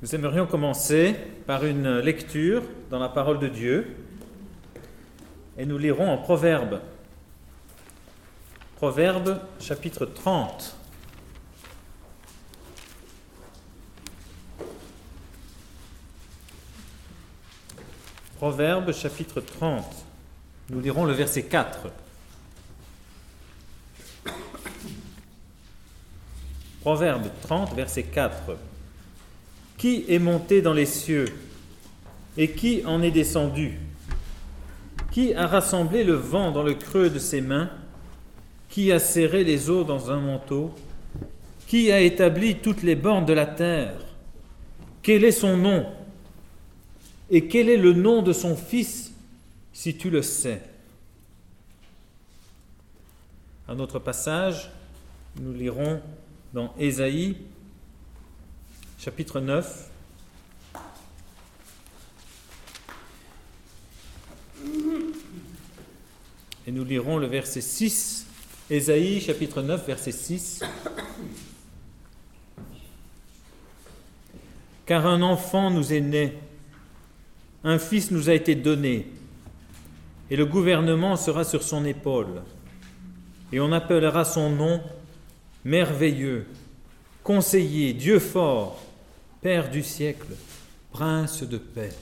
Nous aimerions commencer par une lecture dans la parole de Dieu et nous lirons en Proverbe. Proverbe chapitre 30. Proverbe chapitre 30. Nous lirons le verset 4. Proverbe 30, verset 4. Qui est monté dans les cieux et qui en est descendu? Qui a rassemblé le vent dans le creux de ses mains? Qui a serré les eaux dans un manteau? Qui a établi toutes les bornes de la terre? Quel est son nom? Et quel est le nom de son fils, si tu le sais? Un autre passage, nous lirons dans Ésaïe chapitre 9. Et nous lirons le verset 6, Ésaïe chapitre 9, verset 6. Car un enfant nous est né, un fils nous a été donné, et le gouvernement sera sur son épaule, et on appellera son nom merveilleux, conseiller, Dieu fort, Père du siècle, Prince de paix.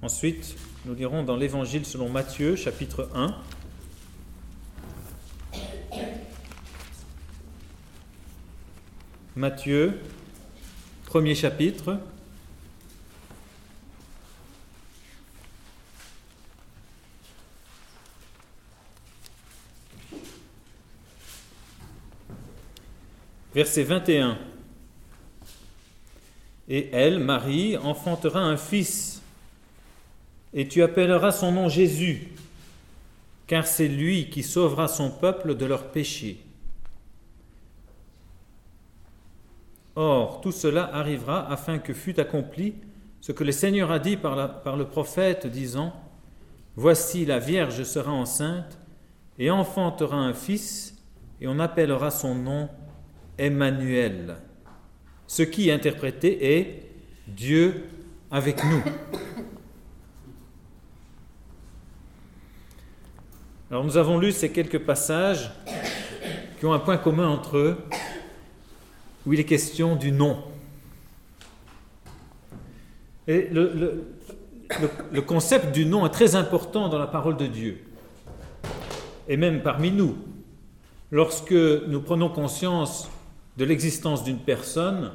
Ensuite, nous lirons dans l'Évangile selon Matthieu, chapitre 1. Matthieu, premier chapitre. Verset 21. Et elle, Marie, enfantera un fils, et tu appelleras son nom Jésus, car c'est lui qui sauvera son peuple de leurs péchés. Or, tout cela arrivera afin que fût accompli ce que le Seigneur a dit par, par le prophète, disant, Voici la Vierge sera enceinte et enfantera un fils, et on appellera son nom Emmanuel. Ce qui interprété est Dieu avec nous. Alors nous avons lu ces quelques passages qui ont un point commun entre eux, où il est question du nom. Et le, concept du nom est très important dans la parole de Dieu, et même parmi nous. Lorsque nous prenons conscience de l'existence d'une personne,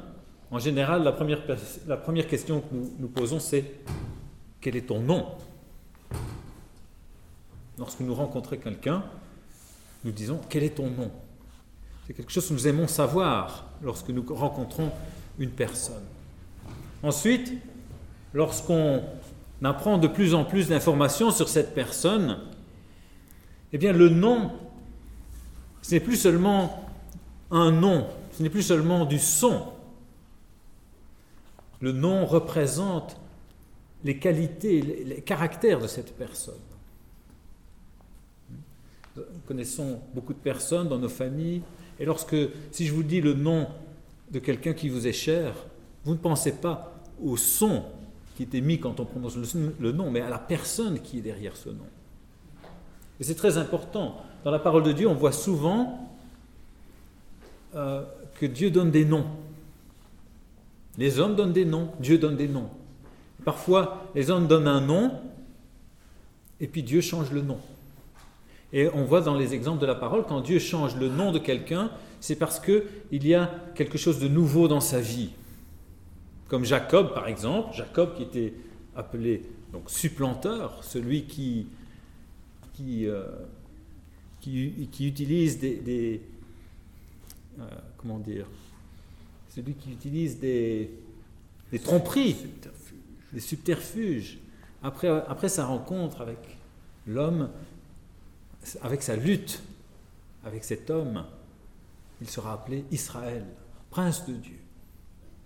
en général, la première, la première question que nous nous posons, c'est quel est ton nom? Lorsque nous rencontrons quelqu'un, nous disons quel est ton nom? C'est quelque chose que nous aimons savoir lorsque nous rencontrons une personne. Ensuite, lorsqu'on apprend de plus en plus d'informations sur cette personne, eh bien le nom, ce n'est plus seulement un nom, ce n'est plus seulement du son. Le nom représente les qualités, les caractères de cette personne. Nous connaissons beaucoup de personnes dans nos familles, et lorsque, si je vous dis le nom de quelqu'un qui vous est cher, vous ne pensez pas au son qui est émis quand on prononce le nom, mais à la personne qui est derrière ce nom. Et c'est très important. Dans la parole de Dieu, on voit souvent euh, Dieu donne des noms. Les hommes donnent des noms, Dieu donne des noms. Parfois, les hommes donnent un nom, et puis Dieu change le nom. Et on voit dans les exemples de la parole, quand Dieu change le nom de quelqu'un, c'est parce qu'il y a quelque chose de nouveau dans sa vie. Comme Jacob, par exemple, Jacob qui était appelé donc supplanteur, celui qui, euh, qui, utilise des, euh, comment dire, celui qui utilise des, tromperies, des subterfuges. Après, après sa rencontre avec l'homme, avec sa lutte avec cet homme, il sera appelé Israël, prince de Dieu,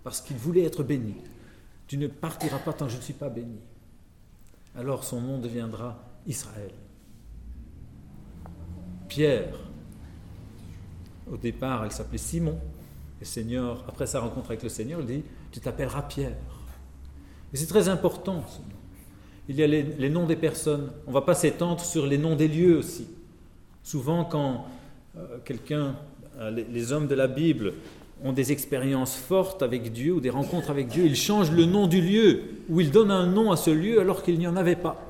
parce qu'il voulait être béni. Tu ne partiras pas tant que je ne suis pas béni. Alors son nom deviendra Israël. Pierre, au départ, elle s'appelait Simon, Le Seigneur, après sa rencontre avec le Seigneur, il dit, tu t'appelleras Pierre. Et c'est très important. Il y a les, noms des personnes. On ne va pas s'étendre sur les noms des lieux aussi. Souvent, quand euh, quelqu'un, euh, les, hommes de la Bible ont des expériences fortes avec Dieu ou des rencontres avec Dieu, ils changent le nom du lieu ou ils donnent un nom à ce lieu alors qu'il n'y en avait pas.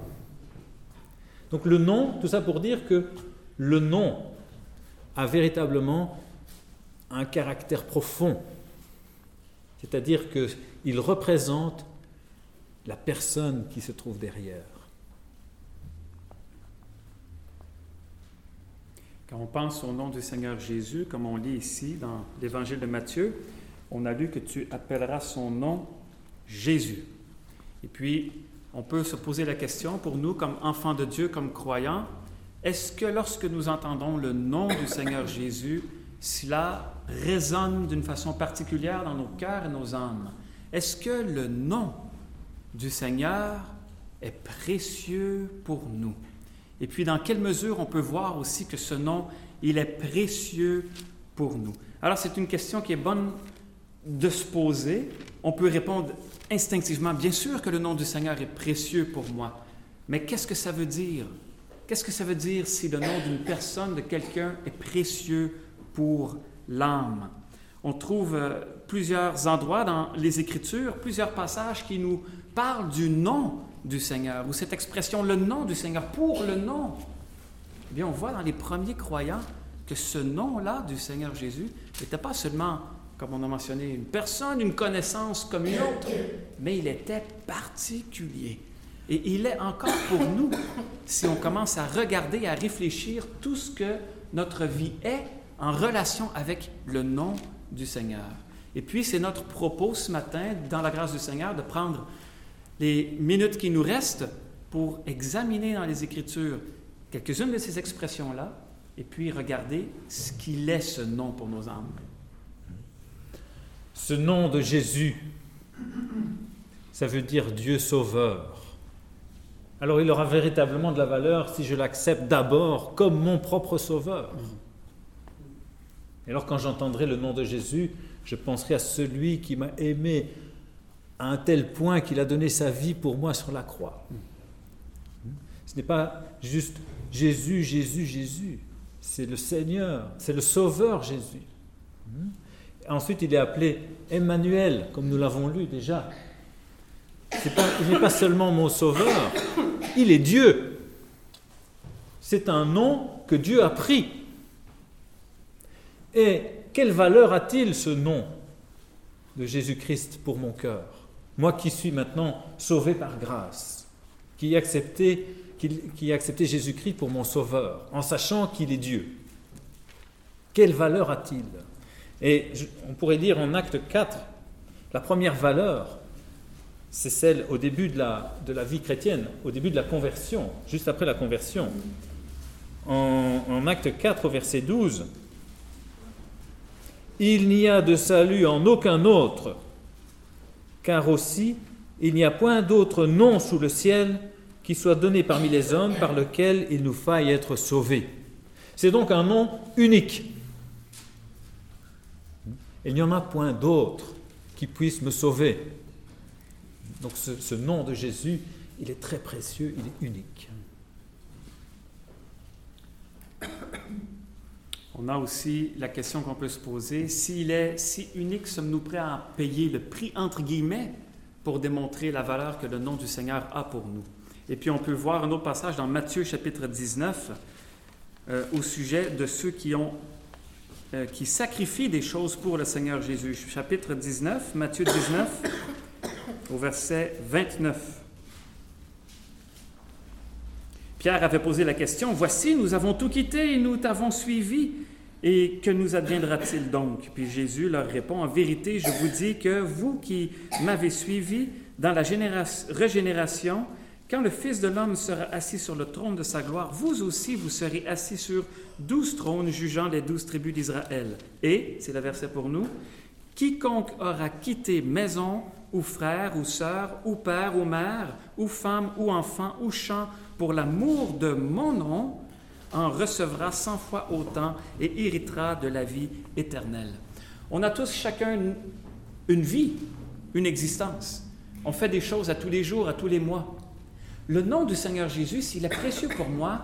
Donc le nom, tout ça pour dire que le nom a véritablement un caractère profond. C'est-à-dire qu'il représente la personne qui se trouve derrière. Quand on pense au nom du Seigneur Jésus, comme on lit ici dans l'évangile de Matthieu, on a lu que tu appelleras son nom Jésus. Et puis, on peut se poser la question pour nous, comme enfants de Dieu, comme croyants, est-ce que lorsque nous entendons le nom du Seigneur Jésus, cela résonne d'une façon particulière dans nos cœurs et nos âmes? Est-ce que le nom du Seigneur est précieux pour nous? Et puis, dans quelle mesure on peut voir aussi que ce nom, il est précieux pour nous? Alors, c'est une question qui est bonne de se poser. On peut répondre instinctivement, bien sûr que le nom du Seigneur est précieux pour moi. Mais qu'est-ce que ça veut dire? Qu'est-ce que ça veut dire si le nom d'une personne, de quelqu'un, est précieux pour l'âme? On trouve euh, plusieurs endroits dans les Écritures, plusieurs passages qui nous parlent du nom du Seigneur, ou cette expression, le nom du Seigneur, pour le nom. Eh bien, on voit dans les premiers croyants que ce nom-là du Seigneur Jésus n'était pas seulement comme on a mentionné, une personne, une connaissance comme une autre, mais il était particulier. Et il est encore pour nous, si on commence à regarder, à réfléchir tout ce que notre vie est en relation avec le nom du Seigneur. Et puis, c'est notre propos ce matin, dans la grâce du Seigneur, de prendre les minutes qui nous restent pour examiner dans les Écritures quelques-unes de ces expressions-là, et puis regarder ce qu'il est ce nom pour nos âmes ce nom de Jésus, ça veut dire Dieu sauveur. Alors il aura véritablement de la valeur si je l'accepte d'abord comme mon propre sauveur. Et alors quand j'entendrai le nom de Jésus, je penserai à celui qui m'a aimé à un tel point qu'il a donné sa vie pour moi sur la croix. Ce n'est pas juste Jésus, Jésus, Jésus. C'est le Seigneur, c'est le Sauveur Jésus. Ensuite, il est appelé Emmanuel, comme nous l'avons lu déjà. Il n'est pas seulement mon sauveur, il est Dieu. C'est un nom que Dieu a pris. Et quelle valeur a-t-il ce nom de Jésus-Christ pour mon cœur? Moi qui suis maintenant sauvé par grâce, qui ai accepté, Jésus-Christ pour mon sauveur, en sachant qu'il est Dieu. Quelle valeur a-t-il? Et on pourrait dire en acte 4, la première valeur, c'est celle au début de la, de la vie chrétienne, au début de la conversion, juste après la conversion. En, en acte 4, au verset 12, Il n'y a de salut en aucun autre, car aussi il n'y a point d'autre nom sous le ciel qui soit donné parmi les hommes par lequel il nous faille être sauvés. C'est donc un nom unique. Il n'y en a point d'autre qui puisse me sauver. Donc ce, nom de Jésus, il est très précieux, il est unique. On a aussi la question qu'on peut se poser, s'il est si unique, sommes-nous prêts à payer le prix entre guillemets pour démontrer la valeur que le nom du Seigneur a pour nous? Et puis on peut voir un autre passage dans Matthieu chapitre 19 euh, au sujet de ceux qui ont euh, qui sacrifie des choses pour le Seigneur Jésus. Chapitre 19, Matthieu 19, au verset 29. Pierre avait posé la question, Voici, nous avons tout quitté et nous t'avons suivi. Et que nous adviendra-t-il donc? Puis Jésus leur répond, En vérité, je vous dis que vous qui m'avez suivi dans la régénération, quand le Fils de l'homme sera assis sur le trône de sa gloire, vous aussi vous serez assis sur douze trônes jugeant les douze tribus d'Israël. Et, c'est le verset pour nous, quiconque aura quitté maison, ou frère, ou sœur, ou père, ou mère, ou femme, ou enfant, ou champ, pour l'amour de mon nom, en recevra cent fois autant et héritera de la vie éternelle. On a tous chacun une, une vie, une existence. On fait des choses à tous les jours, à tous les mois. Le nom du Seigneur Jésus, s'il est précieux pour moi,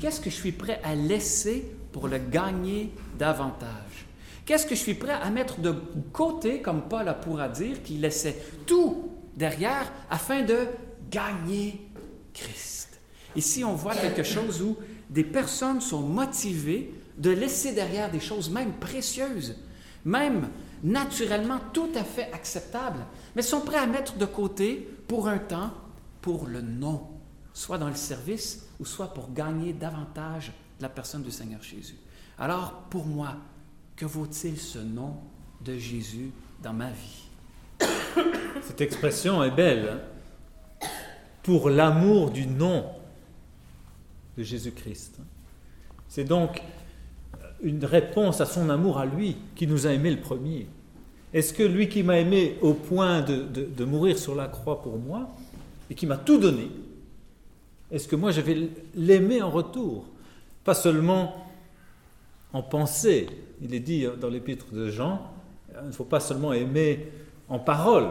qu'est-ce que je suis prêt à laisser pour le gagner davantage? Qu'est-ce que je suis prêt à mettre de côté, comme Paul pourra dire, qu'il laissait tout derrière afin de gagner Christ? Ici, on voit quelque chose où des personnes sont motivées de laisser derrière des choses même précieuses, même naturellement tout à fait acceptables, mais sont prêts à mettre de côté pour un temps, pour le nom, soit dans le service ou soit pour gagner davantage la personne du Seigneur Jésus. Alors, pour moi, que vaut-il ce nom de Jésus dans ma vie? Cette expression est belle. Hein. Pour l'amour du nom de Jésus-Christ. C'est donc une réponse à son amour à lui qui nous a aimés le premier. Est-ce que lui qui m'a aimé au point de, mourir sur la croix pour moi et qui m'a tout donné, est-ce que moi je vais l'aimer en retour? Pas seulement en pensée. Il est dit dans l'épître de Jean, il ne faut pas seulement aimer en parole,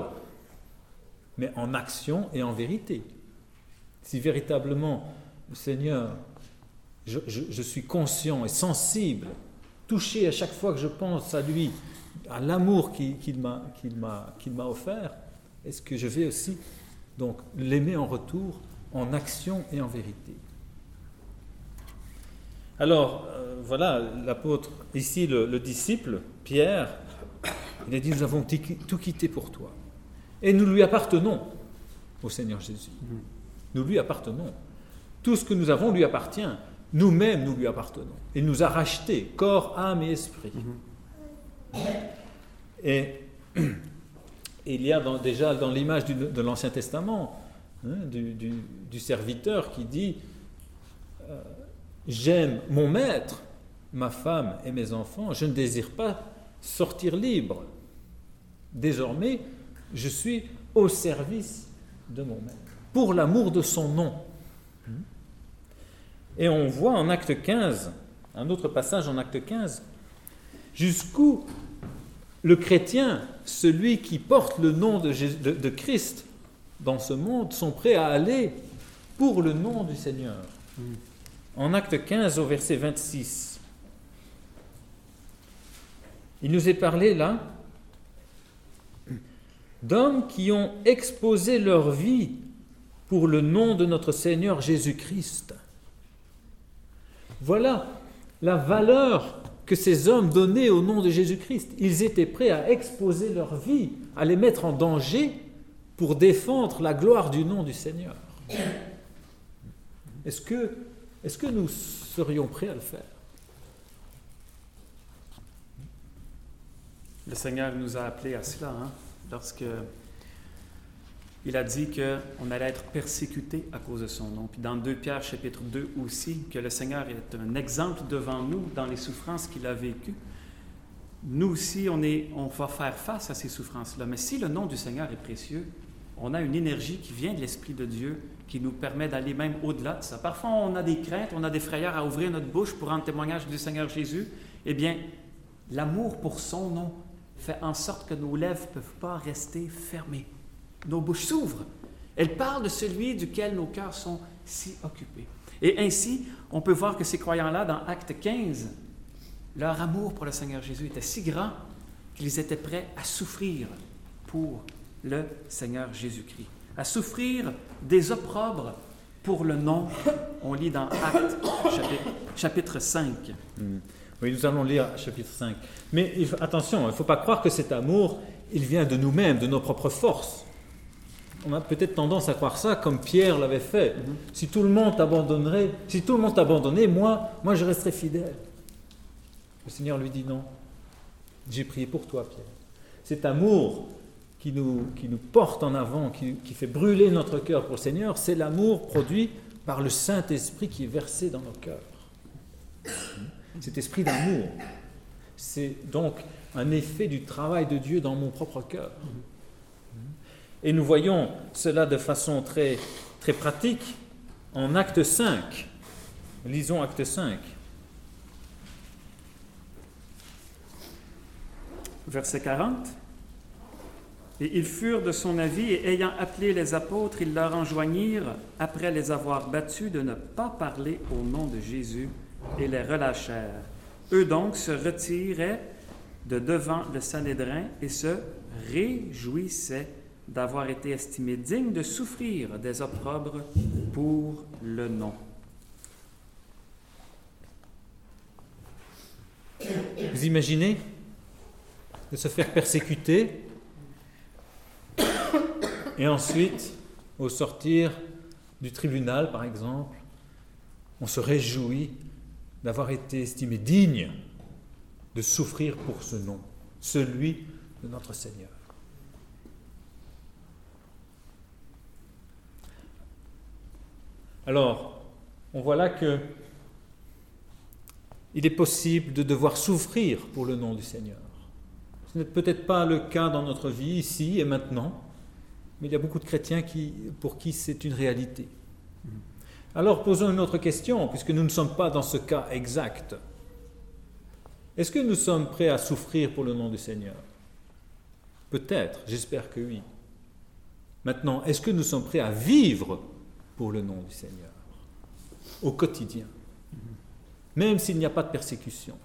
mais en action et en vérité. Si véritablement le Seigneur, je, suis conscient et sensible, touché à chaque fois que je pense à lui, à l'amour qu'il m'a offert, est-ce que je vais aussi donc l'aimer en retour en action et en vérité? Alors, euh, voilà, l'apôtre, ici le, disciple, Pierre, il a dit, nous avons tout quitté pour toi. Et nous lui appartenons au Seigneur Jésus. Nous lui appartenons. Tout ce que nous avons lui appartient. Nous-mêmes, nous lui appartenons. Il nous a rachetés, corps, âme et esprit. Et il y a déjà dans l'image de l'Ancien Testament hein, du, serviteur qui dit euh, J'aime mon maître, ma femme et mes enfants, je ne désire pas sortir libre. Désormais, je suis au service de mon maître, pour l'amour de son nom. Et on voit en acte 15, un autre passage en acte 15, jusqu'où le chrétien, celui qui porte le nom de, Christ dans ce monde, sont prêts à aller pour le nom du Seigneur. En acte 15 au verset 26, il nous est parlé là d'hommes qui ont exposé leur vie pour le nom de notre Seigneur Jésus-Christ. Voilà la valeur que ces hommes donnaient au nom de Jésus-Christ. Ils étaient prêts à exposer leur vie, à les mettre en danger pour défendre la gloire du nom du Seigneur. Est-ce que, est que nous serions prêts à le faire? Le Seigneur nous a appelés à cela, hein, lorsque il a dit qu'on allait être persécuté à cause de son nom. Puis dans 2 Pierre chapitre 2 aussi, que le Seigneur est un exemple devant nous dans les souffrances qu'il a vécues. Nous aussi, on, est, on va faire face à ces souffrances-là. Mais si le nom du Seigneur est précieux, on a une énergie qui vient de l'Esprit de Dieu qui nous permet d'aller même au-delà de ça. Parfois, on a des craintes, on a des frayeurs à ouvrir notre bouche pour rendre témoignage du Seigneur Jésus. Eh bien, l'amour pour son nom fait en sorte que nos lèvres ne peuvent pas rester fermées nos bouches s'ouvrent. Elle parle de celui duquel nos cœurs sont si occupés. Et ainsi, on peut voir que ces croyants-là, dans Acte 15, leur amour pour le Seigneur Jésus était si grand qu'ils étaient prêts à souffrir pour le Seigneur Jésus-Christ, à souffrir des opprobres pour le nom. On lit dans Acte chapitre, 5. Hmm. Oui, nous allons lire chapitre 5. Mais attention, il ne faut pas croire que cet amour, il vient de nous-mêmes, de nos propres forces on a peut-être tendance à croire ça comme Pierre l'avait fait. Mhm. Si tout le monde t'abandonnerait, si tout le monde t'abandonnait, moi, moi je resterais fidèle. Le Seigneur lui dit non. J'ai prié pour toi, Pierre. Cet amour qui nous, qui nous porte en avant, qui, qui fait brûler notre cœur pour le Seigneur, c'est l'amour produit par le Saint-Esprit qui est versé dans nos cœurs. Cet esprit d'amour, c'est donc un effet du travail de Dieu dans mon propre cœur. Et nous voyons cela de façon très, très pratique en acte 5. Lisons acte 5. Verset 40. Et ils furent de son avis, et ayant appelé les apôtres, ils leur enjoignirent, après les avoir battus, de ne pas parler au nom de Jésus, et les relâchèrent. Eux donc se retiraient de devant le Sanhédrin et se réjouissaient d'avoir été estimés dignes de souffrir des opprobres pour le nom. Vous imaginez de se faire persécuter et ensuite, au sortir du tribunal, par exemple, on se réjouit d'avoir été estimé digne de souffrir pour ce nom, celui de notre Seigneur. Alors, on voit là que il est possible de devoir souffrir pour le nom du Seigneur. Ce n'est peut-être pas le cas dans notre vie, ici et maintenant, mais il y a beaucoup de chrétiens qui, pour qui c'est une réalité. Alors posons une autre question, puisque nous ne sommes pas dans ce cas exact. Est-ce que nous sommes prêts à souffrir pour le nom du Seigneur? Peut-être, j'espère que oui. Maintenant, est-ce que nous sommes prêts à vivre pour le nom du Seigneur? Au quotidien, même s'il n'y a pas de persécution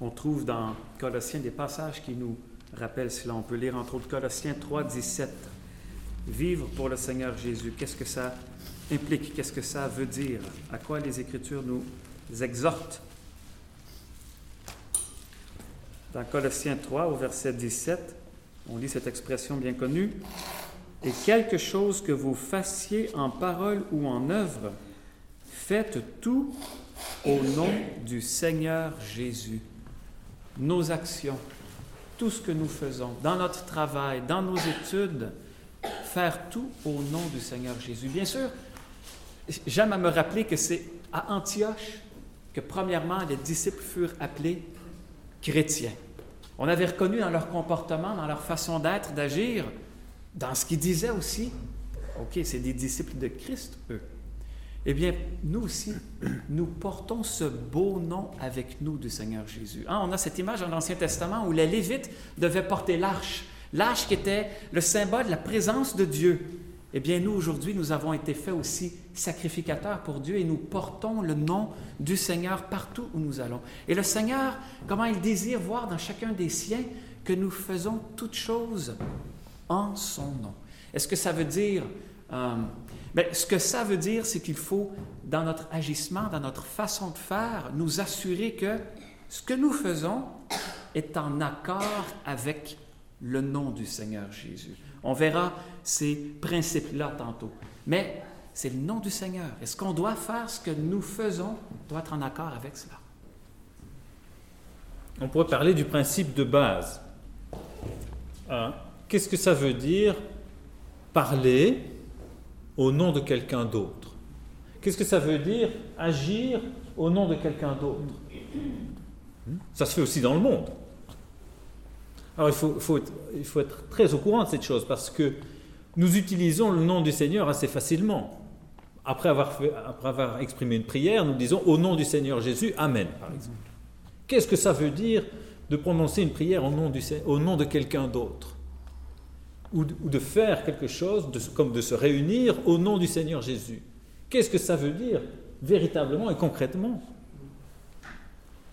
On trouve dans Colossiens des passages qui nous rappellent cela. On peut lire entre autres Colossiens 3, 17. Vivre pour le Seigneur Jésus, qu'est-ce que ça implique? Qu'est-ce que ça veut dire? À quoi les Écritures nous exhortent? Dans Colossiens 3, au verset 17, on lit cette expression bien connue et quelque chose que vous fassiez en parole ou en œuvre, faites tout au nom du Seigneur Jésus. Nos actions, tout ce que nous faisons, dans notre travail, dans nos études, faire tout au nom du Seigneur Jésus. Bien sûr, j'aime à me rappeler que c'est à Antioche que premièrement les disciples furent appelés chrétiens. On avait reconnu dans leur comportement, dans leur façon d'être, d'agir, dans ce qu'ils disaient aussi, OK, c'est des disciples de Christ, eux. Eh bien, nous aussi, nous portons ce beau nom avec nous du Seigneur Jésus. Hein, on a cette image dans l'Ancien Testament où les Lévites devaient porter l'arche, l'arche qui était le symbole de la présence de Dieu. Eh bien, nous, aujourd'hui, nous avons été faits aussi sacrificateurs pour Dieu et nous portons le nom du Seigneur partout où nous allons. Et le Seigneur, comment il désire voir dans chacun des siens que nous faisons toutes choses en son nom. Est-ce que ça veut dire... Euh, ben, ce que ça veut dire, c'est qu'il faut, dans notre agissement, dans notre façon de faire, nous assurer que ce que nous faisons est en accord avec le nom du Seigneur Jésus. On verra ces principes-là tantôt. Mais c'est le nom du Seigneur. Est-ce qu'on doit faire ce que nous faisons, doit être en accord avec cela? On pourrait parler du principe de base. Hein? Qu'est-ce que ça veut dire? Parler au nom de quelqu'un d'autre Qu'est-ce que ça veut dire agir au nom de quelqu'un d'autre? Ça se fait aussi dans le monde. Alors il faut, être, très au courant de cette chose parce que nous utilisons le nom du Seigneur assez facilement. Après avoir, exprimé une prière, nous disons au nom du Seigneur Jésus, Amen, par exemple. Qu'est-ce que ça veut dire de prononcer une prière au nom de quelqu'un d'autre? Ou de faire quelque chose comme de se réunir au nom du Seigneur Jésus. Qu'est-ce que ça veut dire véritablement et concrètement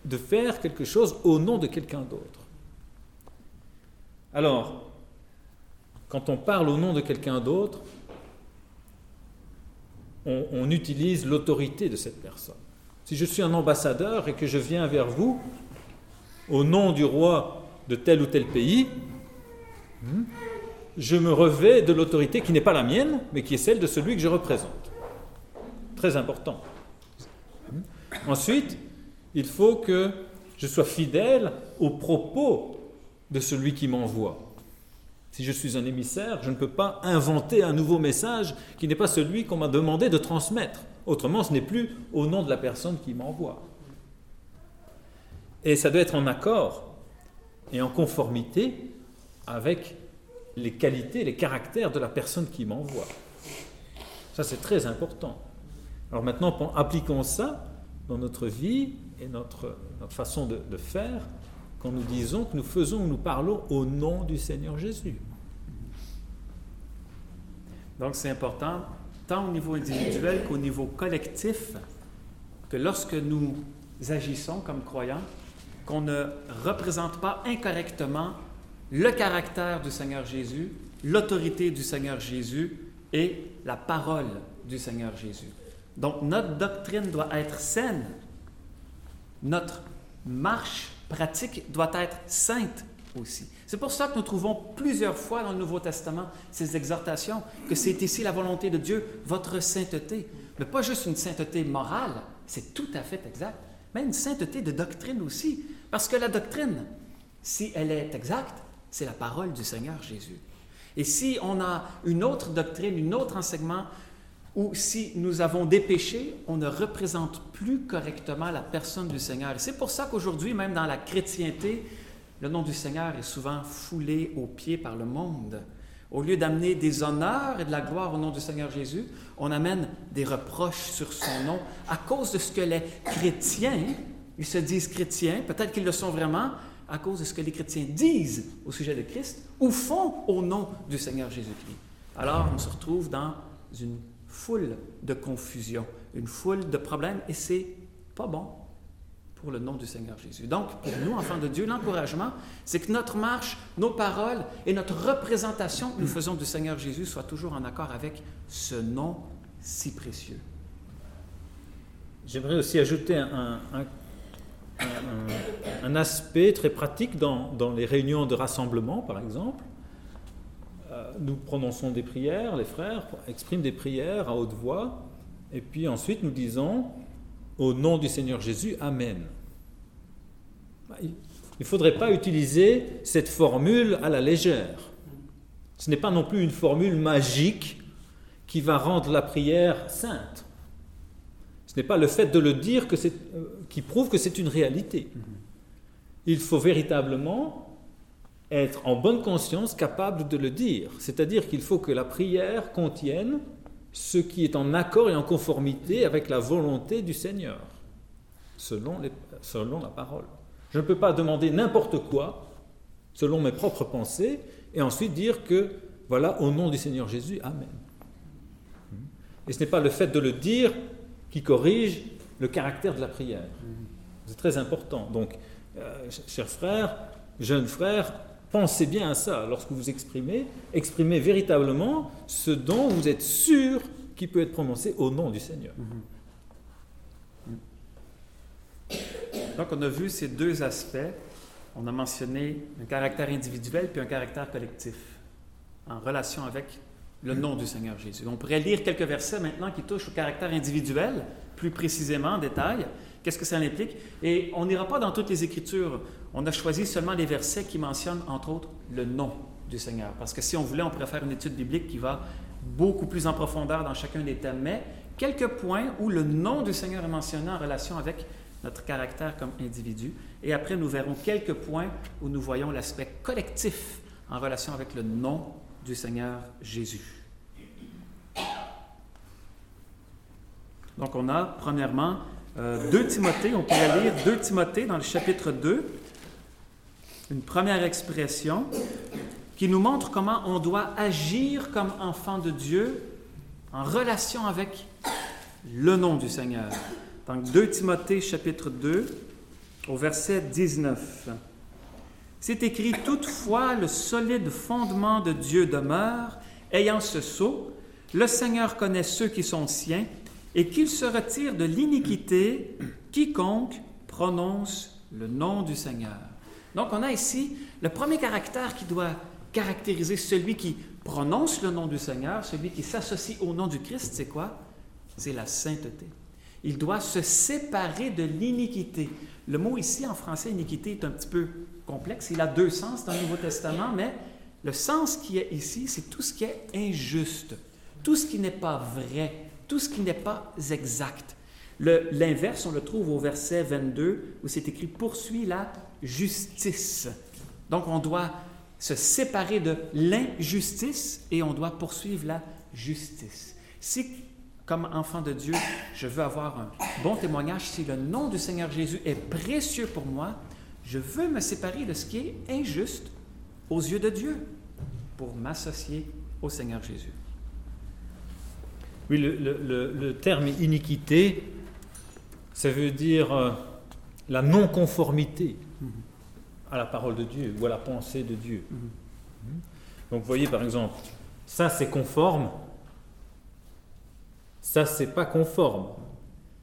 De faire quelque chose au nom de quelqu'un d'autre? Alors, quand on parle au nom de quelqu'un d'autre, on, utilise l'autorité de cette personne. Si je suis un ambassadeur et que je viens vers vous au nom du roi de tel ou tel pays, hmm, je me revais de l'autorité qui n'est pas la mienne, mais qui est celle de celui que je représente. Très important. Ensuite, il faut que je sois fidèle aux propos de celui qui m'envoie. Si je suis un émissaire, je ne peux pas inventer un nouveau message qui n'est pas celui qu'on m'a demandé de transmettre. Autrement, ce n'est plus au nom de la personne qui m'envoie. Et ça doit être en accord et en conformité avec les qualités, les caractères de la personne qui m'envoie. Ça, c'est très important. Alors maintenant, appliquons ça dans notre vie et notre, façon de, de faire quand nous disons que nous faisons ou nous parlons au nom du Seigneur Jésus. Donc c'est important, tant au niveau individuel qu'au niveau collectif, que lorsque nous agissons comme croyants, qu'on ne représente pas incorrectement le caractère du Seigneur Jésus, l'autorité du Seigneur Jésus et la parole du Seigneur Jésus. Donc notre doctrine doit être saine, notre marche pratique doit être sainte aussi. C'est pour ça que nous trouvons plusieurs fois dans le Nouveau Testament ces exhortations, que c'est ici la volonté de Dieu, votre sainteté. Mais pas juste une sainteté morale, c'est tout à fait exact, mais une sainteté de doctrine aussi. Parce que la doctrine, si elle est exacte, c'est la parole du Seigneur Jésus. Et si on a une autre doctrine, un autre enseignement, ou si nous avons des péchés, on ne représente plus correctement la personne du Seigneur. C'est pour ça qu'aujourd'hui, même dans la chrétienté, le nom du Seigneur est souvent foulé aux pieds par le monde. Au lieu d'amener des honneurs et de la gloire au nom du Seigneur Jésus, on amène des reproches sur son nom à cause de ce que les chrétiens, ils se disent chrétiens, peut-être qu'ils le sont vraiment, à cause de ce que les chrétiens disent au sujet de Christ ou font au nom du Seigneur Jésus-Christ. Alors on se retrouve dans une foule de confusion, une foule de problèmes, et c'est pas bon pour le nom du Seigneur Jésus. Donc, pour nous, enfants de Dieu, l'encouragement, c'est que notre marche, nos paroles et notre représentation que nous faisons du Seigneur Jésus soient toujours en accord avec ce nom si précieux. J'aimerais aussi ajouter un, un, un, aspect très pratique dans, les réunions de rassemblement, par exemple. Euh, nous prononçons des prières, les frères expriment des prières à haute voix, et puis ensuite nous disons au nom du Seigneur Jésus, Amen. Il ne faudrait pas utiliser cette formule à la légère. Ce n'est pas non plus une formule magique qui va rendre la prière sainte. Ce n'est pas le fait de le dire que euh, qui prouve que c'est une réalité. Il faut véritablement être en bonne conscience capable de le dire. C'est-à-dire qu'il faut que la prière contienne ce qui est en accord et en conformité avec la volonté du Seigneur, selon, les, selon la parole. Je ne peux pas demander n'importe quoi, selon mes propres pensées, et ensuite dire que, voilà, au nom du Seigneur Jésus, Amen. Et ce n'est pas le fait de le dire qui corrige le caractère de la prière. C'est très important. Donc, euh, chers frères, jeunes frères, Pensez bien à ça lorsque vous exprimez. Exprimez véritablement ce dont vous êtes sûr qui peut être prononcé au nom du Seigneur. Donc, on a vu ces deux aspects. On a mentionné un caractère individuel puis un caractère collectif en relation avec le nom du Seigneur Jésus. On pourrait lire quelques versets maintenant qui touchent au caractère individuel, plus précisément en détail. Qu'est-ce que ça implique? Et on n'ira pas dans toutes les Écritures. On a choisi seulement les versets qui mentionnent, entre autres, le nom du Seigneur. Parce que si on voulait, on pourrait faire une étude biblique qui va beaucoup plus en profondeur dans chacun des thèmes. Mais quelques points où le nom du Seigneur est mentionné en relation avec notre caractère comme individu. Et après, nous verrons quelques points où nous voyons l'aspect collectif en relation avec le nom du Seigneur Jésus. Donc on a premièrement 2 euh, Timothée, on pourrait lire 2 Timothée dans le chapitre 2, une première expression qui nous montre comment on doit agir comme enfant de Dieu en relation avec le nom du Seigneur. Donc 2 Timothée chapitre 2 au verset 19. C'est écrit toutefois le solide fondement de Dieu demeure, ayant ce sceau, le Seigneur connaît ceux qui sont siens et qu'il se retire de l'iniquité quiconque prononce le nom du Seigneur. Donc on a ici le premier caractère qui doit caractériser celui qui prononce le nom du Seigneur, celui qui s'associe au nom du Christ, c'est quoi? C'est la sainteté. Il doit se séparer de l'iniquité. Le mot ici en français, iniquité, est un petit peu complexe. Il a deux sens dans le Nouveau Testament, mais le sens qui est ici, c'est tout ce qui est injuste, tout ce qui n'est pas vrai, tout ce qui n'est pas exact. L'inverse, on le trouve au verset 22 où c'est écrit poursuit la justice. Donc on doit se séparer de l'injustice et on doit poursuivre la justice. Si comme enfant de Dieu, je veux avoir un bon témoignage. Si le nom du Seigneur Jésus est précieux pour moi, je veux me séparer de ce qui est injuste aux yeux de Dieu pour m'associer au Seigneur Jésus. Oui, le, terme iniquité, ça veut dire euh, la non-conformité à la parole de Dieu ou à la pensée de Dieu. Mhm. Donc vous voyez par exemple, ça c'est conforme, ça c'est pas conforme.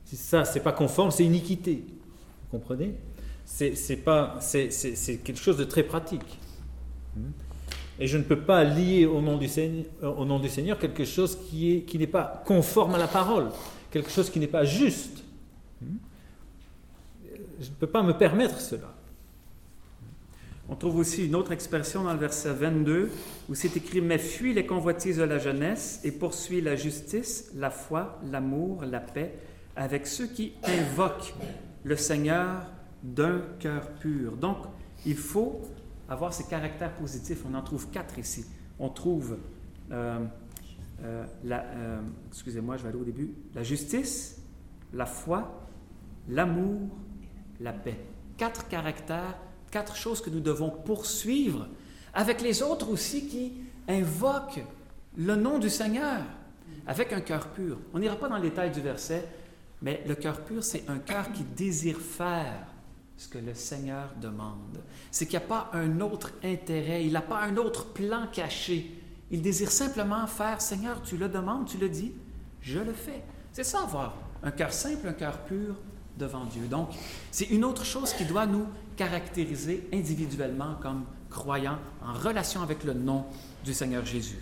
Si ça c'est pas conforme, c'est iniquité. Vous comprenez? C'est pas c'est quelque chose de très pratique. Et je ne peux pas lier au nom du Seigneur, au nom du Seigneur quelque chose qui est qui n'est pas conforme à la parole, quelque chose qui n'est pas juste. Je ne peux pas me permettre cela. On trouve aussi une autre expression dans le verset 22 où c'est écrit Mais fuis les convoitises de la jeunesse et poursuis la justice, la foi, l'amour, la paix avec ceux qui invoquent le Seigneur d'un cœur pur. Donc, il faut avoir ces caractères positifs. On en trouve quatre ici. On trouve euh, euh, la, euh, excusez-moi, je vais au début, la justice, la foi, l'amour, la paix. Quatre caractères quatre choses que nous devons poursuivre, avec les autres aussi qui invoquent le nom du Seigneur, avec un cœur pur. On n'ira pas dans le détail du verset, mais le cœur pur, c'est un cœur qui désire faire ce que le Seigneur demande. C'est qu'il n'y a pas un autre intérêt, il n'a pas un autre plan caché. Il désire simplement faire, Seigneur, tu le demandes, tu le dis, je le fais. C'est ça avoir un cœur simple, un cœur pur devant Dieu. Donc, c'est une autre chose qui doit nous caractériser individuellement comme croyants en relation avec le nom du Seigneur Jésus.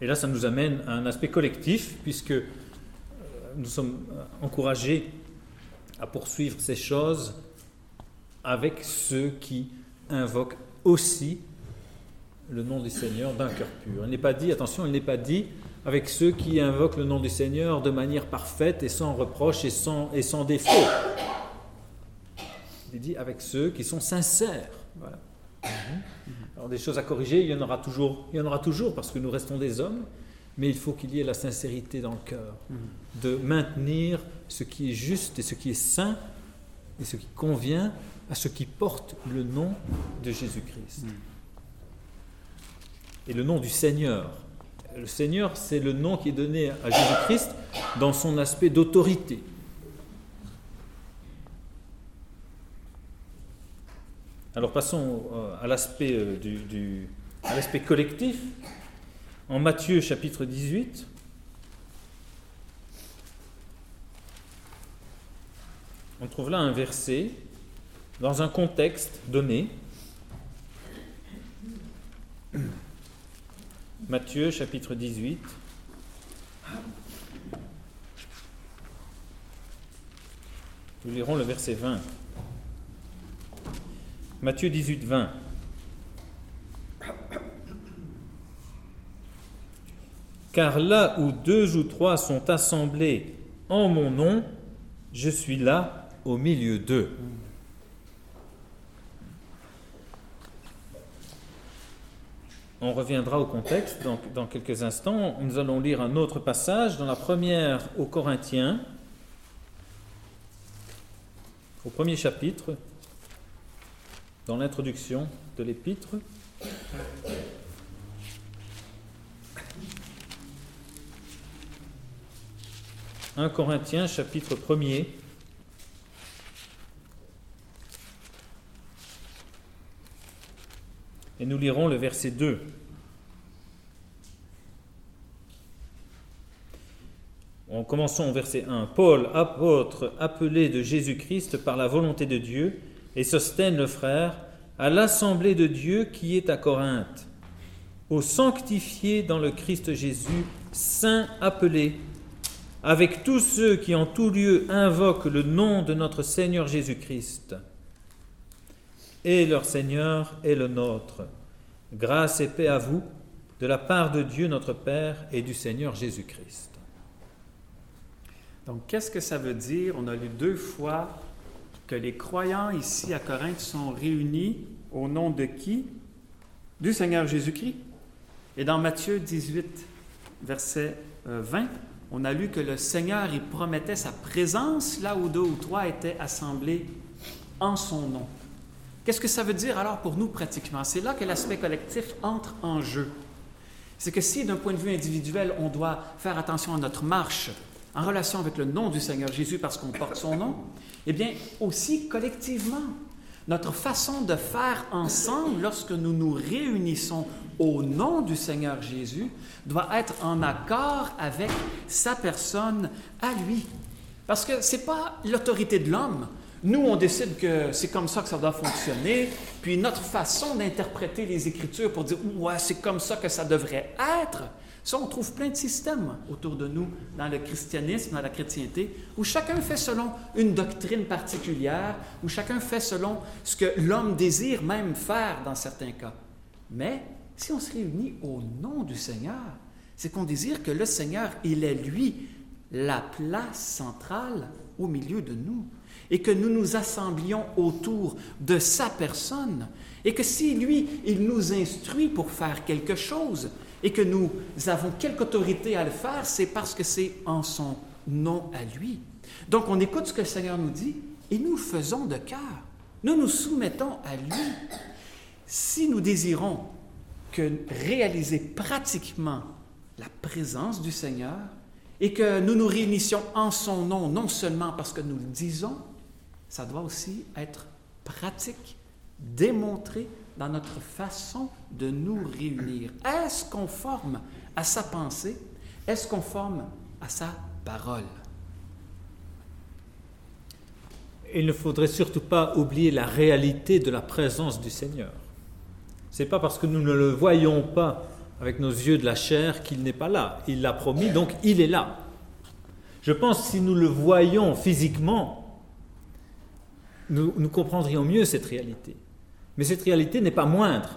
Et là, ça nous amène à un aspect collectif, puisque nous sommes euh, encouragés à poursuivre ces choses avec ceux qui invoquent aussi le nom du Seigneur d'un cœur pur. Il n'est pas dit, attention, il n'est pas dit avec ceux qui invoquent le nom du Seigneur de manière parfaite et sans reproche et sans, et sans défaut. Il dit avec ceux qui sont sincères. Voilà. Alors des choses à corriger, il y en aura toujours, il y en aura toujours parce que nous restons des hommes, mais il faut qu'il y ait la sincérité dans le cœur, de maintenir ce qui est juste et ce qui est saint et ce qui convient à ceux qui portent le nom de Jésus-Christ. Et le nom du Seigneur, le Seigneur, c'est le nom qui est donné à Jésus-Christ dans son aspect d'autorité. Alors passons euh, à l'aspect, euh, du, à l'aspect collectif. En Matthieu chapitre 18, on trouve là un verset dans un contexte donné. Matthieu chapitre 18. Nous lirons le verset 20. Matthieu 18, 20. Car là où deux ou trois sont assemblés en mon nom, je suis là au milieu d'eux. On reviendra au contexte dans, quelques instants. Nous allons lire un autre passage dans la première aux Corinthiens, au premier chapitre, dans l'introduction de l'épître. « 1 Corinthiens chapitre 1er. Et nous lirons le verset 2. En commençons au verset 1. Paul, apôtre, appelé de Jésus-Christ par la volonté de Dieu, et Sostène le frère, à l'assemblée de Dieu qui est à Corinthe, aux sanctifiés dans le Christ Jésus, saints appelés, avec tous ceux qui en tout lieu invoquent le nom de notre Seigneur Jésus-Christ et leur Seigneur est le nôtre. Grâce et paix à vous de la part de Dieu notre Père et du Seigneur Jésus-Christ. Donc, qu'est-ce que ça veut dire? On a lu deux fois que les croyants ici à Corinthe sont réunis au nom de qui? Du Seigneur Jésus-Christ. Et dans Matthieu 18, verset 20, euh, on a lu que le Seigneur, il promettait sa présence là où deux ou trois étaient assemblés en son nom. Qu'est-ce que ça veut dire alors pour nous pratiquement? C'est là que l'aspect collectif entre en jeu. C'est que si d'un point de vue individuel, on doit faire attention à notre marche en relation avec le nom du Seigneur Jésus parce qu'on porte son nom, eh bien aussi collectivement, notre façon de faire ensemble lorsque nous nous réunissons au nom du Seigneur Jésus doit être en accord avec sa personne à lui. Parce que ce n'est pas l'autorité de l'homme. Nous, on décide que c'est comme ça que ça doit fonctionner, puis notre façon d'interpréter les Écritures pour dire, ouais, c'est comme ça que ça devrait être, ça, on trouve plein de systèmes autour de nous dans le christianisme, dans la chrétienté, où chacun fait selon une doctrine particulière, où chacun fait selon ce que l'homme désire même faire dans certains cas. Mais si on se réunit au nom du Seigneur, c'est qu'on désire que le Seigneur, il est lui la place centrale au milieu de nous et que nous nous assemblions autour de sa personne et que si lui, il nous instruit pour faire quelque chose, et que nous avons quelque autorité à le faire, c'est parce que c'est en son nom à lui. Donc on écoute ce que le Seigneur nous dit et nous le faisons de cœur. Nous nous soumettons à lui. Si nous désirons que réaliser pratiquement la présence du Seigneur et que nous nous réunissions en son nom, non seulement parce que nous le disons, ça doit aussi être pratique, démontré dans notre façon de nous réunir. Est-ce conforme à sa pensée? Est-ce conforme à sa parole? Il ne faudrait surtout pas oublier la réalité de la présence du Seigneur. Ce n'est pas parce que nous ne le voyons pas avec nos yeux de la chair qu'il n'est pas là. Il l'a promis, donc il est là. Je pense que si nous le voyons physiquement, nous, nous comprendrions mieux cette réalité. Mais cette réalité n'est pas moindre.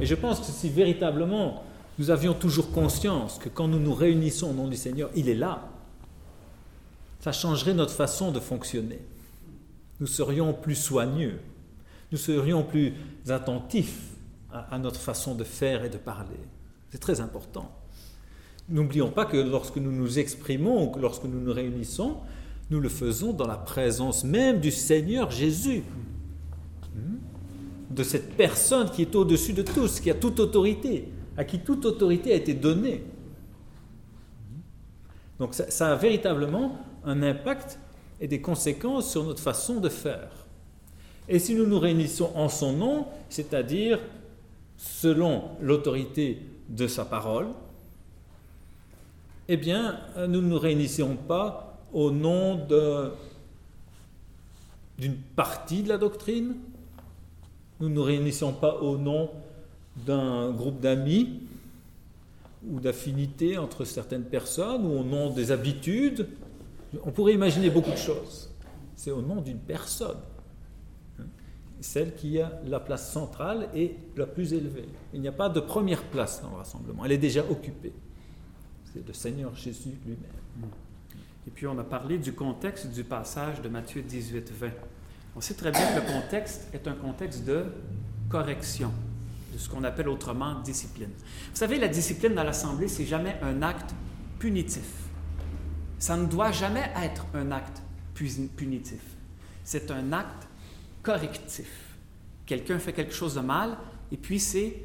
Et je pense que si véritablement nous avions toujours conscience que quand nous nous réunissons au nom du Seigneur, il est là, ça changerait notre façon de fonctionner. Nous serions plus soigneux, nous serions plus attentifs à, notre façon de faire et de parler. C'est très important. N'oublions pas que lorsque nous nous exprimons, que lorsque nous nous réunissons, nous le faisons dans la présence même du Seigneur Jésus de cette personne qui est au-dessus de tous, qui a toute autorité, à qui toute autorité a été donnée. Donc ça, a véritablement un impact et des conséquences sur notre façon de faire. Et si nous nous réunissons en son nom, c'est-à-dire selon l'autorité de sa parole, eh bien, nous ne nous réunissons pas au nom d'une partie de la doctrine, nous ne nous réunissons pas au nom d'un groupe d'amis ou d'affinités entre certaines personnes ou au nom des habitudes. On pourrait imaginer beaucoup de choses. C'est au nom d'une personne, hein, celle qui a la place centrale et la plus élevée. Il n'y a pas de première place dans le rassemblement, elle est déjà occupée. C'est le Seigneur Jésus lui-même. Et puis on a parlé du contexte du passage de Matthieu 18, 20. On sait très bien que le contexte est un contexte de correction, de ce qu'on appelle autrement discipline. Vous savez, la discipline dans l'Assemblée, c'est jamais un acte punitif. Ça ne doit jamais être un acte punitif. C'est un acte correctif. Quelqu'un fait quelque chose de mal, et puis c'est,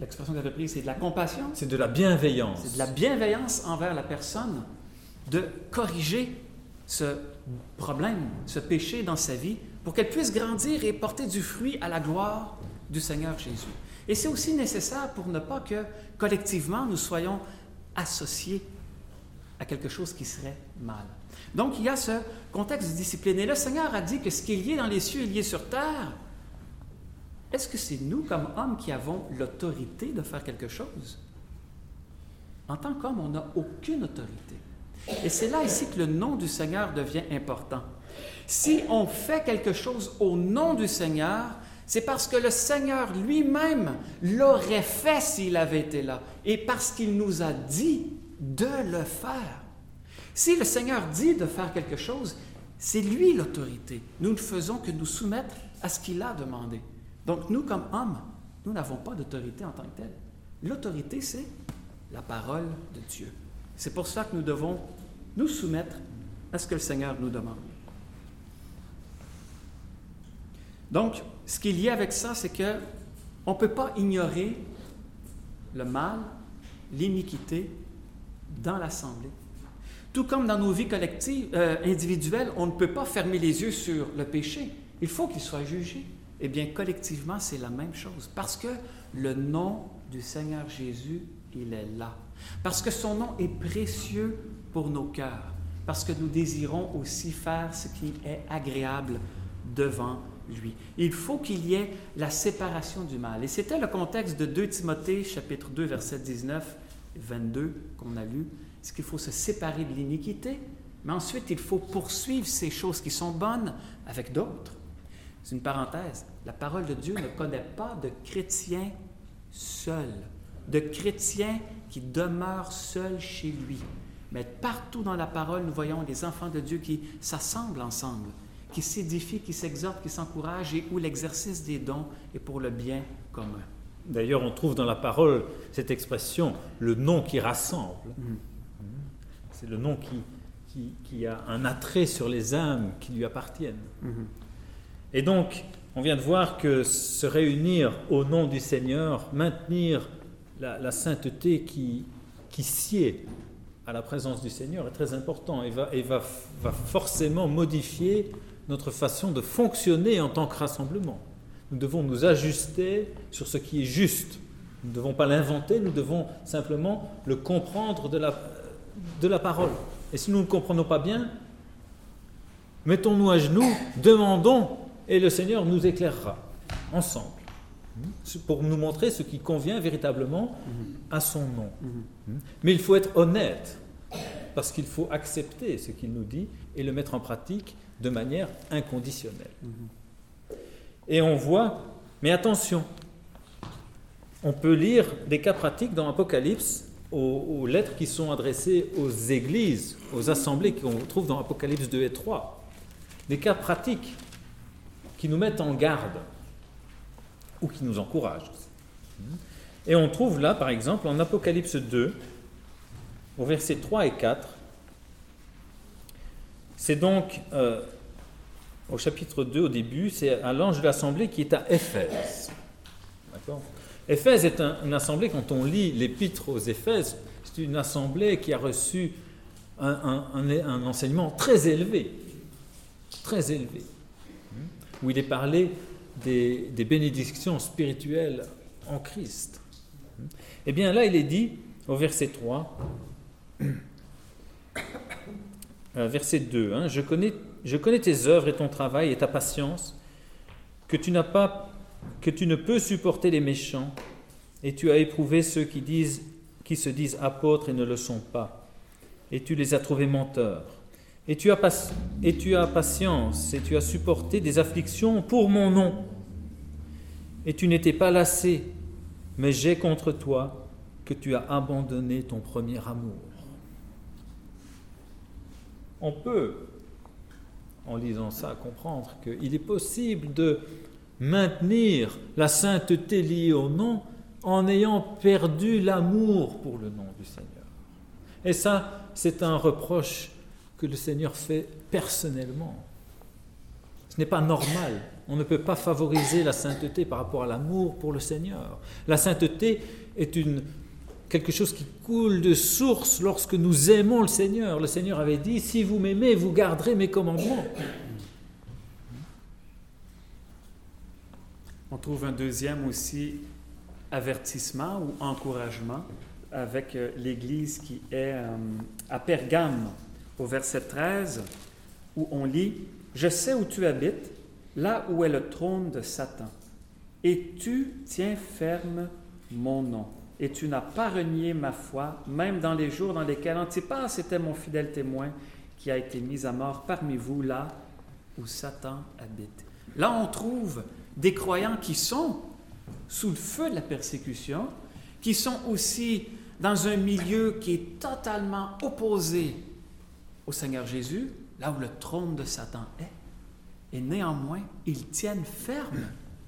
l'expression que j'avais prise, c'est de la compassion. C'est de la bienveillance. C'est de la bienveillance envers la personne, de corriger ce problème, ce péché dans sa vie, pour qu'elle puisse grandir et porter du fruit à la gloire du Seigneur Jésus. Et c'est aussi nécessaire pour ne pas que collectivement nous soyons associés à quelque chose qui serait mal. Donc il y a ce contexte de discipline. Et le Seigneur a dit que ce qui est lié dans les cieux est lié sur terre. Est-ce que c'est nous, comme hommes, qui avons l'autorité de faire quelque chose? En tant qu'homme, on n'a aucune autorité. Et c'est là ici que le nom du Seigneur devient important. Si on fait quelque chose au nom du Seigneur, c'est parce que le Seigneur lui-même l'aurait fait s'il avait été là, et parce qu'il nous a dit de le faire. Si le Seigneur dit de faire quelque chose, c'est lui l'autorité. Nous ne faisons que nous soumettre à ce qu'il a demandé. Donc nous, comme hommes, Nous n'avons pas d'autorité en tant que telle. L'autorité, c'est la parole de Dieu. C'est pour ça que nous devons nous soumettre à ce que le Seigneur nous demande. Donc, ce qu'il y a avec ça, c'est que on ne peut pas ignorer le mal, l'iniquité dans l'Assemblée. Tout comme dans nos vies collectives, euh, individuelles, on ne peut pas fermer les yeux sur le péché. Il faut qu'il soit jugé. Eh bien, collectivement, c'est la même chose. Parce que le nom du Seigneur Jésus, il est là. Parce que son nom est précieux pour nos cœurs. Parce que nous désirons aussi faire ce qui est agréable devant lui. Il faut qu'il y ait la séparation du mal. Et c'était le contexte de 2 Timothée, chapitre 2, verset 19 22 qu'on a lu. C'est qu'il faut se séparer de l'iniquité, mais ensuite il faut poursuivre ces choses qui sont bonnes avec d'autres. C'est une parenthèse. La parole de Dieu ne connaît pas de chrétien seul, de chrétien qui demeure seul chez lui. Mais partout dans la parole, nous voyons des enfants de Dieu qui s'assemblent ensemble, qui s'édifient, qui s'exhortent, qui s'encouragent et où l'exercice des dons est pour le bien commun. D'ailleurs, on trouve dans la parole cette expression, le nom qui rassemble. Mm. C'est le nom qui, qui, a un attrait sur les âmes qui lui appartiennent. Mm-hmm. Et donc, on vient de voir que se réunir au nom du Seigneur, maintenir la, sainteté qui, sied à la présence du Seigneur est très important et, va, forcément modifier notre façon de fonctionner en tant que rassemblement. Nous devons nous ajuster sur ce qui est juste. Nous ne devons pas l'inventer, nous devons simplement le comprendre de la, de la parole. Et si nous ne comprenons pas bien, mettons-nous à genoux, demandons et le Seigneur nous éclairera ensemble pour nous montrer ce qui convient véritablement à son nom. Mais il faut être honnête parce qu'il faut accepter ce qu'il nous dit et le mettre en pratique de manière inconditionnelle. Et on voit, mais attention, on peut lire des cas pratiques dans l'Apocalypse aux, lettres qui sont adressées aux églises, aux assemblées qu'on trouve dans Apocalypse 2 et 3. Des cas pratiques qui nous mettent en garde ou qui nous encouragent. Et on trouve là, par exemple, en Apocalypse 2, au verset 3 et 4, c'est donc euh, au chapitre 2, au début, c'est à l'ange de l'assemblée qui est à Éphèse. D'accord? Éphèse est une assemblée, quand on lit l'épître aux Éphèses, c'est une assemblée qui a reçu un enseignement très élevé, très élevé où il est parlé des, bénédictions spirituelles en Christ. Eh bien là, il est dit au verset 3, euh, verset 2, hein, je, connais, tes œuvres et ton travail et ta patience, que tu n'as pas, que tu ne peux supporter les méchants, et tu as éprouvé ceux qui se disent apôtres et ne le sont pas, et tu les as trouvés menteurs et tu, as et tu as patience, et tu as supporté des afflictions pour mon nom. Et tu n'étais pas lassé, mais j'ai contre toi que tu as abandonné ton premier amour. On peut, en lisant ça, comprendre qu'il est possible de maintenir la sainteté liée au nom en ayant perdu l'amour pour le nom du Seigneur. Et ça, c'est un reproche que le Seigneur fait personnellement. Ce n'est pas normal. On ne peut pas favoriser la sainteté par rapport à l'amour pour le Seigneur. La sainteté est une, quelque chose qui coule de source lorsque nous aimons le Seigneur. Le Seigneur avait dit, si vous m'aimez, vous garderez mes commandements. On trouve un deuxième aussi avertissement ou encouragement avec euh, l'Église qui est euh, à Pergame au verset 13, où on lit Je sais où tu habites, là où est le trône de Satan, et tu tiens ferme mon nom, et tu n'as pas renié ma foi, même dans les jours dans lesquels Antipas était mon fidèle témoin, qui a été mis à mort parmi vous, là où Satan habite. Là, on trouve des croyants qui sont sous le feu de la persécution, qui sont aussi dans un milieu qui est totalement opposé au Seigneur Jésus, là où le trône de Satan est, et néanmoins, ils tiennent ferme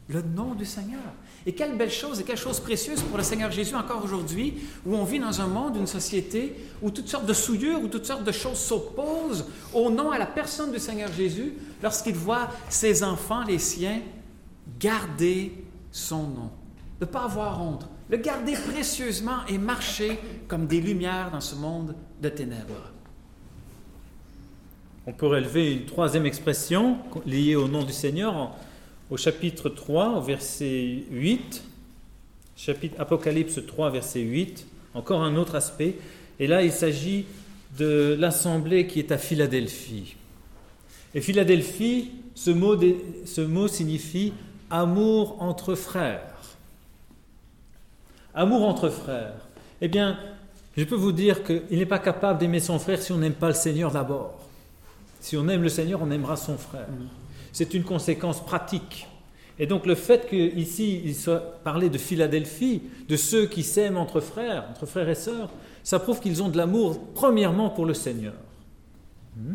le nom du Seigneur. Et quelle belle chose et quelle chose précieuse pour le Seigneur Jésus encore aujourd'hui, où on vit dans un monde, une société, où toutes sortes de souillures, où toutes sortes de choses s'opposent au nom, à la personne du Seigneur Jésus, lorsqu'il voit ses enfants, les siens, garder son nom. Ne pas avoir honte, le garder précieusement et marcher comme des lumières dans ce monde de ténèbres. On peut relever une troisième expression liée au nom du Seigneur au chapitre 3, au verset 8. Chapitre Apocalypse 3, verset 8. Encore un autre aspect. Et là, il s'agit de l'assemblée qui est à Philadelphie. Et Philadelphie, ce mot, ce mot signifie amour entre frères. Amour entre frères. Eh bien, je peux vous dire qu'il n'est pas capable d'aimer son frère si on n'aime pas le Seigneur d'abord. Si on aime le Seigneur, on aimera son frère. C'est une conséquence pratique. Et donc le fait qu'ici il soit parlé de Philadelphie, de ceux qui s'aiment entre frères, entre frères et sœurs, ça prouve qu'ils ont de l'amour premièrement pour le Seigneur. Hmm.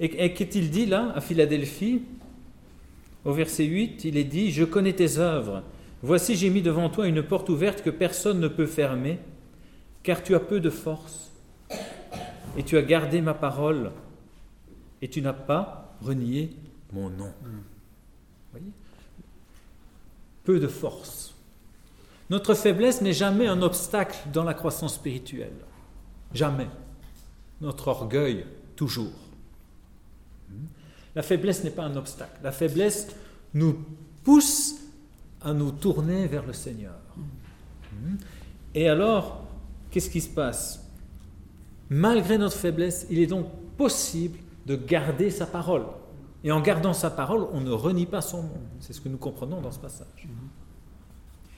Et, et qu'est-il dit là à Philadelphie? Au verset 8, il est dit, Je connais tes œuvres. Voici j'ai mis devant toi une porte ouverte que personne ne peut fermer, car tu as peu de force, et tu as gardé ma parole et tu n'as pas renié mon nom. Voyez? Peu de force. Notre faiblesse n'est jamais un obstacle dans la croissance spirituelle. Jamais. Notre orgueil, toujours. La faiblesse n'est pas un obstacle. La faiblesse nous pousse à nous tourner vers le Seigneur. Et alors, qu'est-ce qui se passe? Malgré notre faiblesse, il est donc possible de garder sa parole. Et en gardant sa parole, on ne renie pas son nom. C'est ce que nous comprenons dans ce passage.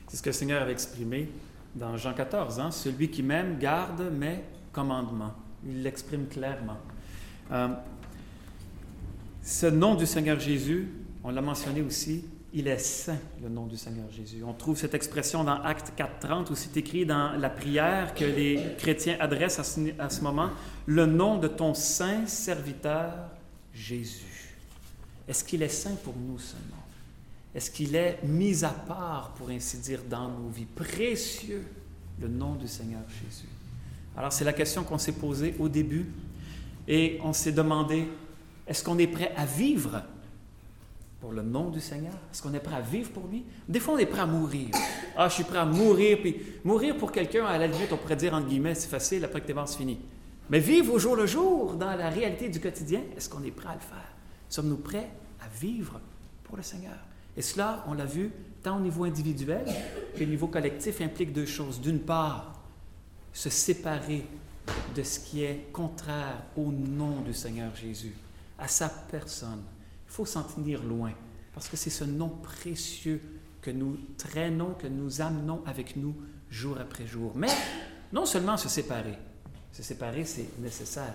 C'est ce que le Seigneur avait exprimé dans Jean 14. Hein? Celui qui m'aime garde mes commandements. Il l'exprime clairement. Euh, ce nom du Seigneur Jésus, on l'a mentionné aussi, il est saint, le nom du Seigneur Jésus. On trouve cette expression dans Acte 4.30 où c'est écrit dans la prière que les chrétiens adressent à ce, moment, le nom de ton saint serviteur Jésus. Est-ce qu'il est saint pour nous, ce nom? Est-ce qu'il est mis à part, pour ainsi dire, dans nos vies? Précieux, le nom du Seigneur Jésus. Alors, c'est la question qu'on s'est posée au début et on s'est demandé, est-ce qu'on est prêt à vivre pour le nom du Seigneur? Est-ce qu'on est prêt à vivre pour lui? Des fois, on est prêt à mourir. Ah, je suis prêt à mourir. Puis mourir pour quelqu'un, à la limite, on pourrait dire entre guillemets, c'est facile après que tes c'est fini. Mais vivre au jour le jour, dans la réalité du quotidien, est-ce qu'on est prêt à le faire? Sommes-nous prêts à vivre pour le Seigneur? Et cela, on l'a vu, tant au niveau individuel qu'au niveau collectif, implique deux choses. D'une part, se séparer de ce qui est contraire au nom du Seigneur Jésus, à sa personne. Faut s'en tenir loin, parce que c'est ce nom précieux que nous traînons, que nous amenons avec nous jour après jour. Mais non seulement se séparer, se séparer, c'est nécessaire.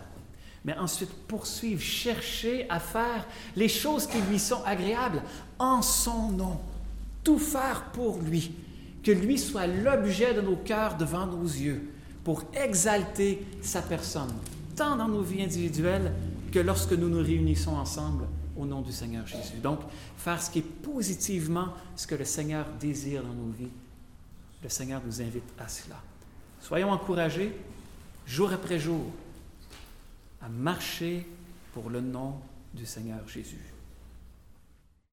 Mais ensuite, poursuivre, chercher à faire les choses qui lui sont agréables en son nom. Tout faire pour lui. Que lui soit l'objet de nos cœurs devant nos yeux pour exalter sa personne, tant dans nos vies individuelles que lorsque nous nous réunissons ensemble au nom du Seigneur Jésus. Donc, faire ce qui est positivement ce que le Seigneur désire dans nos vies. Le Seigneur nous invite à cela. Soyons encouragés jour après jour, à marcher pour le nom du Seigneur Jésus.